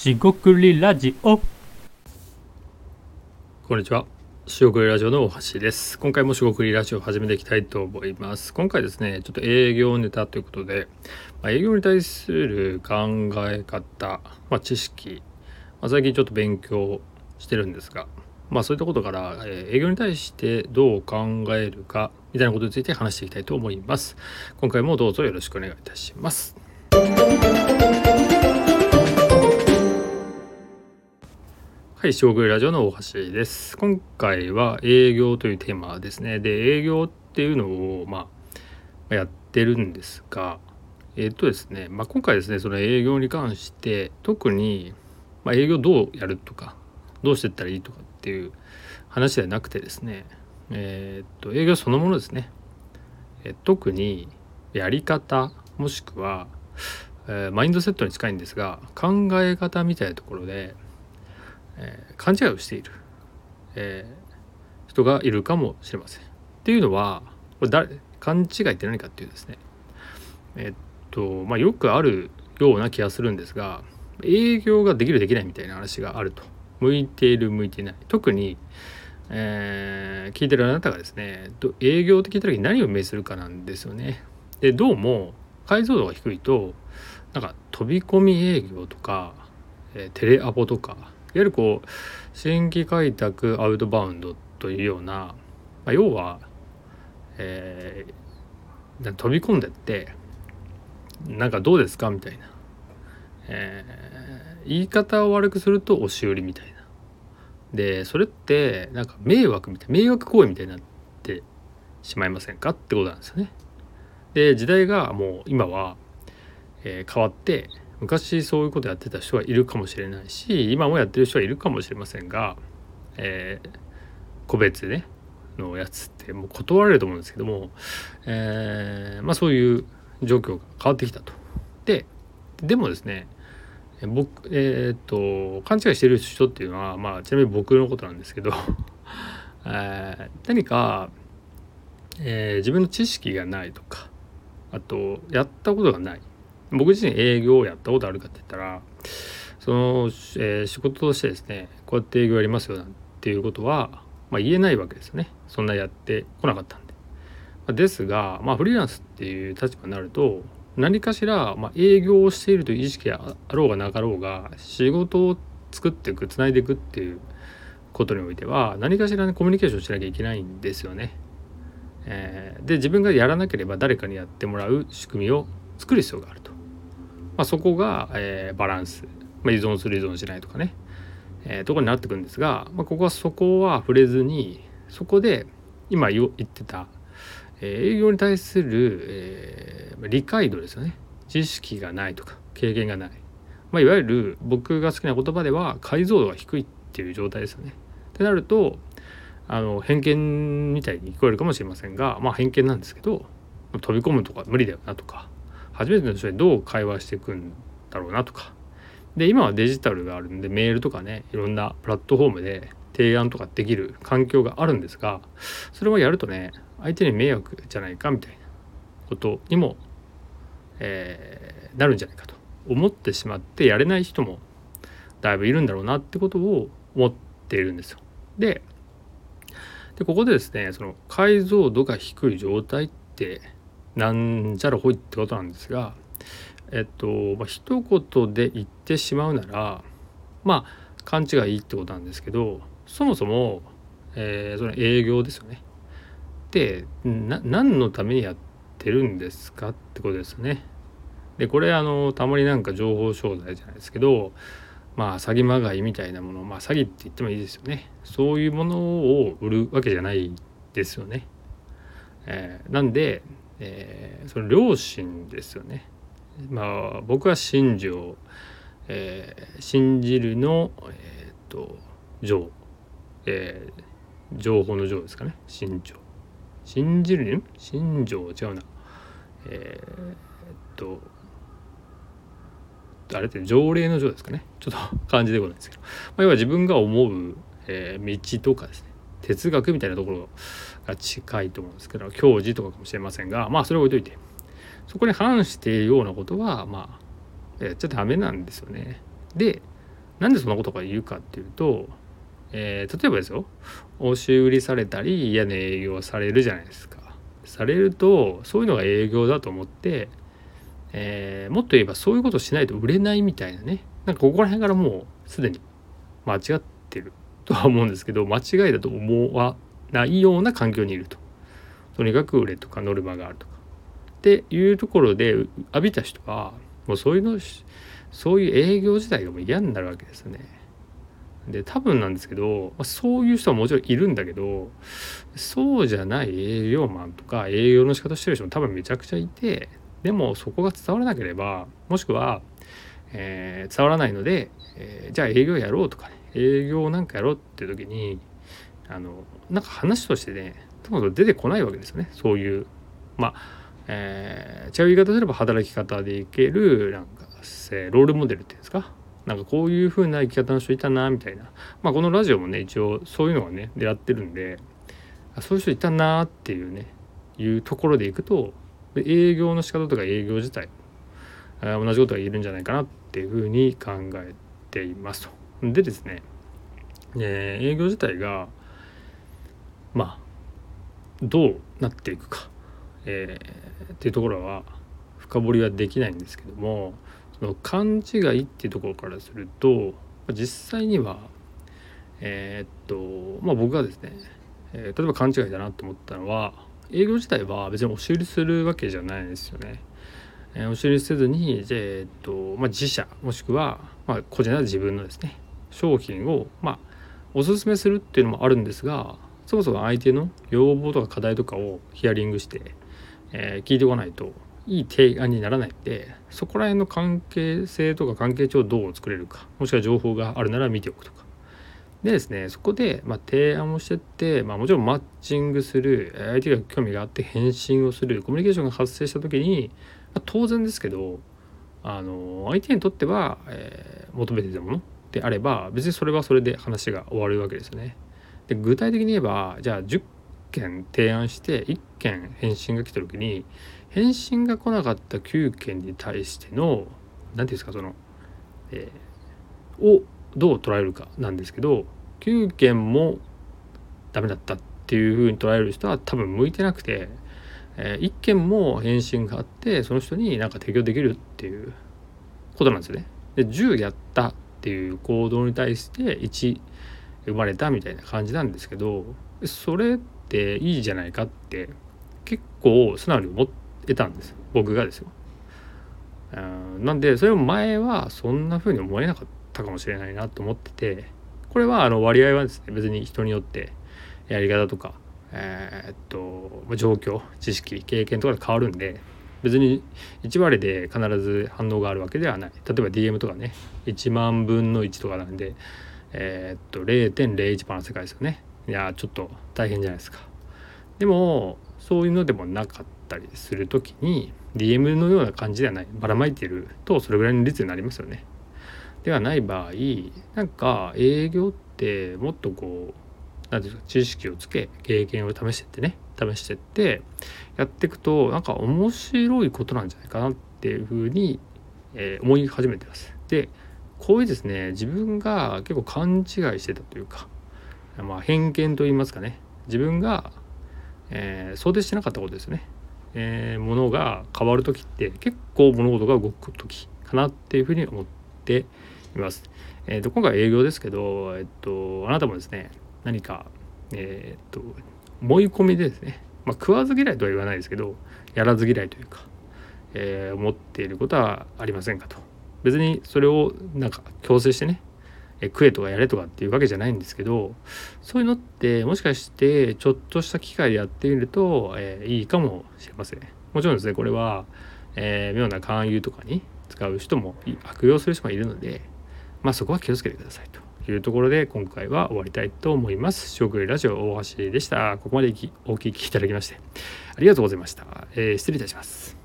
しごくりラジオこんにちは。しごくりラジオの大橋です。今回もしごくりラジオを始めていきたいと思います。今回ですね、ちょっと営業ネタということで、まあ、営業に対する考え方、まあ、知識、まあ、最近ちょっと勉強してるんですが、まあそういったことから、えー営業に対してどう考えるかみたいなことについて話していきたいと思います。今回もどうぞよろしくお願いいたします。はい、将軍ラジオの大橋です。今回は営業というテーマですね。で、営業っていうのを、まあ、やってるんですが、えっとですね、まあ、今回ですね、その営業に関して、特に、まあ、営業どうやるとか、どうしてったらいいとかっていう話ではなくてですね、えっと、営業そのものですね。え特に、やり方、もしくは、えーマインドセットに近いんですが、考え方みたいなところで、えー勘違いをしている、えー人がいるかもしれません。っていうのはこれ誰勘違いって何かっていうですねえっとまあよくあるような気がするんですが営業ができるできないみたいな話があると向いている向いていない特に、えー聞いてるあなたがですね営業って聞いた時に何を意味するかなんですよね。でどうも解像度が低いとなんか飛び込み営業とか、えーテレアポとかゆるこう新規開拓アウトバウンドというような、まあ、要は、えー飛び込んでってなんかどうですかみたいな、えー言い方を悪くすると押し売りみたいなでそれってなんか迷惑みたい迷惑行為みたいになってしまいませんかってことなんですよね。で時代がもう今は、えー変わって昔そういうことやってた人がいるかもしれないし今もやってる人はいるかもしれませんが、えー個別ねのやつってもう断られると思うんですけども、えーまあそういう状況が変わってきたと。ででもですね僕えーっと勘違いしてる人っていうのはまあちなみに僕のことなんですけど、えー何か、えー自分の知識がないとかあとやったことがない僕自身営業をやったことあるかって言ったらその、えー仕事としてですねこうやって営業やりますよなんていうことは、まあ、言えないわけですよねそんなやってこなかったんで。まあですが、まあ、フリーランスっていう立場になると何かしら、まあ、営業をしているという意識があろうがなかろうが仕事を作っていくつないでいくっていうことにおいては何かしら、ね、コミュニケーションしなきゃいけないんですよね。えーで自分がやらなければ誰かにやってもらう仕組みを作る必要があると。まあ、そこが、えーバランス、まあ、依存する依存しないとかね、えーとこになってくるんですが、まあ、ここはそこは触れずにそこで今言ってた、えー営業に対する、えー理解度ですよね。知識がないとか経験がない、まあ、いわゆる僕が好きな言葉では解像度が低いっていう状態ですよね。ってなるとあの偏見みたいに聞こえるかもしれませんがまあ偏見なんですけど飛び込むとか無理だよなとか初めての人にどう会話していくんだろうなとかで今はデジタルがあるんでメールとかねいろんなプラットフォームで提案とかできる環境があるんですがそれをやるとね相手に迷惑じゃないかみたいなことにも、えーなるんじゃないかと思ってしまってやれない人もだいぶいるんだろうなってことを思っているんですよ。ででここでですねその解像度が低い状態ってなんじゃらほいってことなんですがえっと、まあ、一言で言ってしまうならまあ勘違いってことなんですけどそもそも、えーその営業ですよね。でな何のためにやってるんですかってことですよね。でこれあのたまになんか情報商材じゃないですけどまあ詐欺まがいみたいなものまあ詐欺って言ってもいいですよねそういうものを売るわけじゃないですよね。えーなんで、えーその良心ですよね。まあ僕は信条、えー信じるのえーっと情、えー情報の情ですかね。信条信じるん信条違うな。えーっとあれって条例の条ですかね。ちょっと漢字でございますけど、まあ、要は自分が思う、えー道とかですね。哲学みたいなところが近いと思うんですけど教示とかかもしれませんがまあそれを置いといてそこに反しているようなことはまあやっちゃダメなんですよね。でなんでそんなことが言うかっていうと、えー、例えばですよ押し売りされたり嫌な営業されるじゃないですか。されるとそういうのが営業だと思って、えー、もっと言えばそういうことしないと売れないみたいなねなんかここら辺からもうすでに間違ってるとは思うんですけど間違いだと思わないような環境にいると。とにかく売れとかノルマがあるとか。っていうところで浴びた人はもうそういうのそういう営業自体がもう嫌になるわけですよね。で多分なんですけどそういう人はもちろんいるんだけどそうじゃない営業マンとか営業の仕方してる人も多分めちゃくちゃいてでもそこが伝わらなければもしくは、えー、伝わらないので、えー、じゃあ営業やろうとかね営業なんかやろうっていう時にあのなんか話としてねともと出てこないわけですよね。そういうまあ、えー、違う言い方すれば働き方でいけるなんかロールモデルっていうんですか？なんかこういう風な生き方の人いたなみたいな。まあこのラジオもね一応そういうのはね狙ってるんでそういう人いたなっていうねいうところでいくと営業の仕方とか営業自体同じことが言えるんじゃないかなっていうふうに考えていますと。でですね、え営業自体がまあどうなっていくか、えー、っていうところは深掘りはできないんですけどもその勘違いっていうところからすると実際にはえー、っとまあ僕がですね、えー、例えば勘違いだなと思ったのは営業自体は別に押し売りするわけじゃないんですよね。えー、押し売りせずに、えー、っとまあ、自社もしくは、まあ、個人な自分のですね商品を、まあ、おすすめするっていうのもあるんですがそもそも相手の要望とか課題とかをヒアリングして、えー、聞いてこないといい提案にならないんでそこら辺の関係性とか関係値をどう作れるかもしくは情報があるなら見ておくとかでですねそこで、まあ、提案をしてって、まあ、もちろんマッチングする相手が興味があって返信をするコミュニケーションが発生した時に、まあ、当然ですけどあの相手にとっては、えー、求めていたものであれば別にそれはそれで話が終わるわけですよね。で具体的に言えばじゃあ10件提案して1件返信が来た時に返信が来なかった9件に対しての何て言うんですかその、えー、をどう捉えるかなんですけど9件もダメだったっていうふうに捉える人は多分向いてなくて、えー、1件も返信があってその人に何か提供できるっていうことなんですよね。で10やったっていう行動に対して1生まれたみたいな感じなんですけどそれっていいじゃないかって結構素直に思ってたんです僕がですよ。なんでそれも前はそんな風に思えなかったかもしれないなと思っててこれはあの割合はですね別に人によってやり方とかえー、っと状況知識経験とかで変わるんで別に1割で必ず反応があるわけではない例えば DM とかね1万分の1とかなんでえー、っと0.01%の世界ですよね。いやちょっと大変じゃないですか。でもそういうのでもなかったりする時に DM のような感じではない。ばらまいてるとそれぐらいの率になりますよね。ではない場合なんか営業ってもっとこう何て言うか知識をつけ経験を試してってね。試してってやっていくとなんか面白いことなんじゃないかなっていうふうに、えー、思い始めてます。でこういうですね自分が結構勘違いしてたというか、まあ、偏見と言いますかね自分が、えー、想定してなかったことですね、えー、ものが変わる時って結構物事が動く時かなっていうふうに思っています。えーと、今回営業ですけど、えっと、あなたもですね何か、えっと思い込みでですね、まあ、食わず嫌いとは言わないですけどやらず嫌いというか、えー、思っていることはありませんかと。別にそれをなんか強制してね食えとかやれとかっていうわけじゃないんですけどそういうのってもしかしてちょっとした機会でやってみると、えー、いいかもしれません。もちろんですねこれは、えー、妙な勧誘とかに使う人も悪用する人もいるのでまあそこは気をつけてくださいというところで今回は終わりたいと思います。食料ラジオ大橋でした。ここまでお聞きいただきましてありがとうございました、えー、失礼いたします。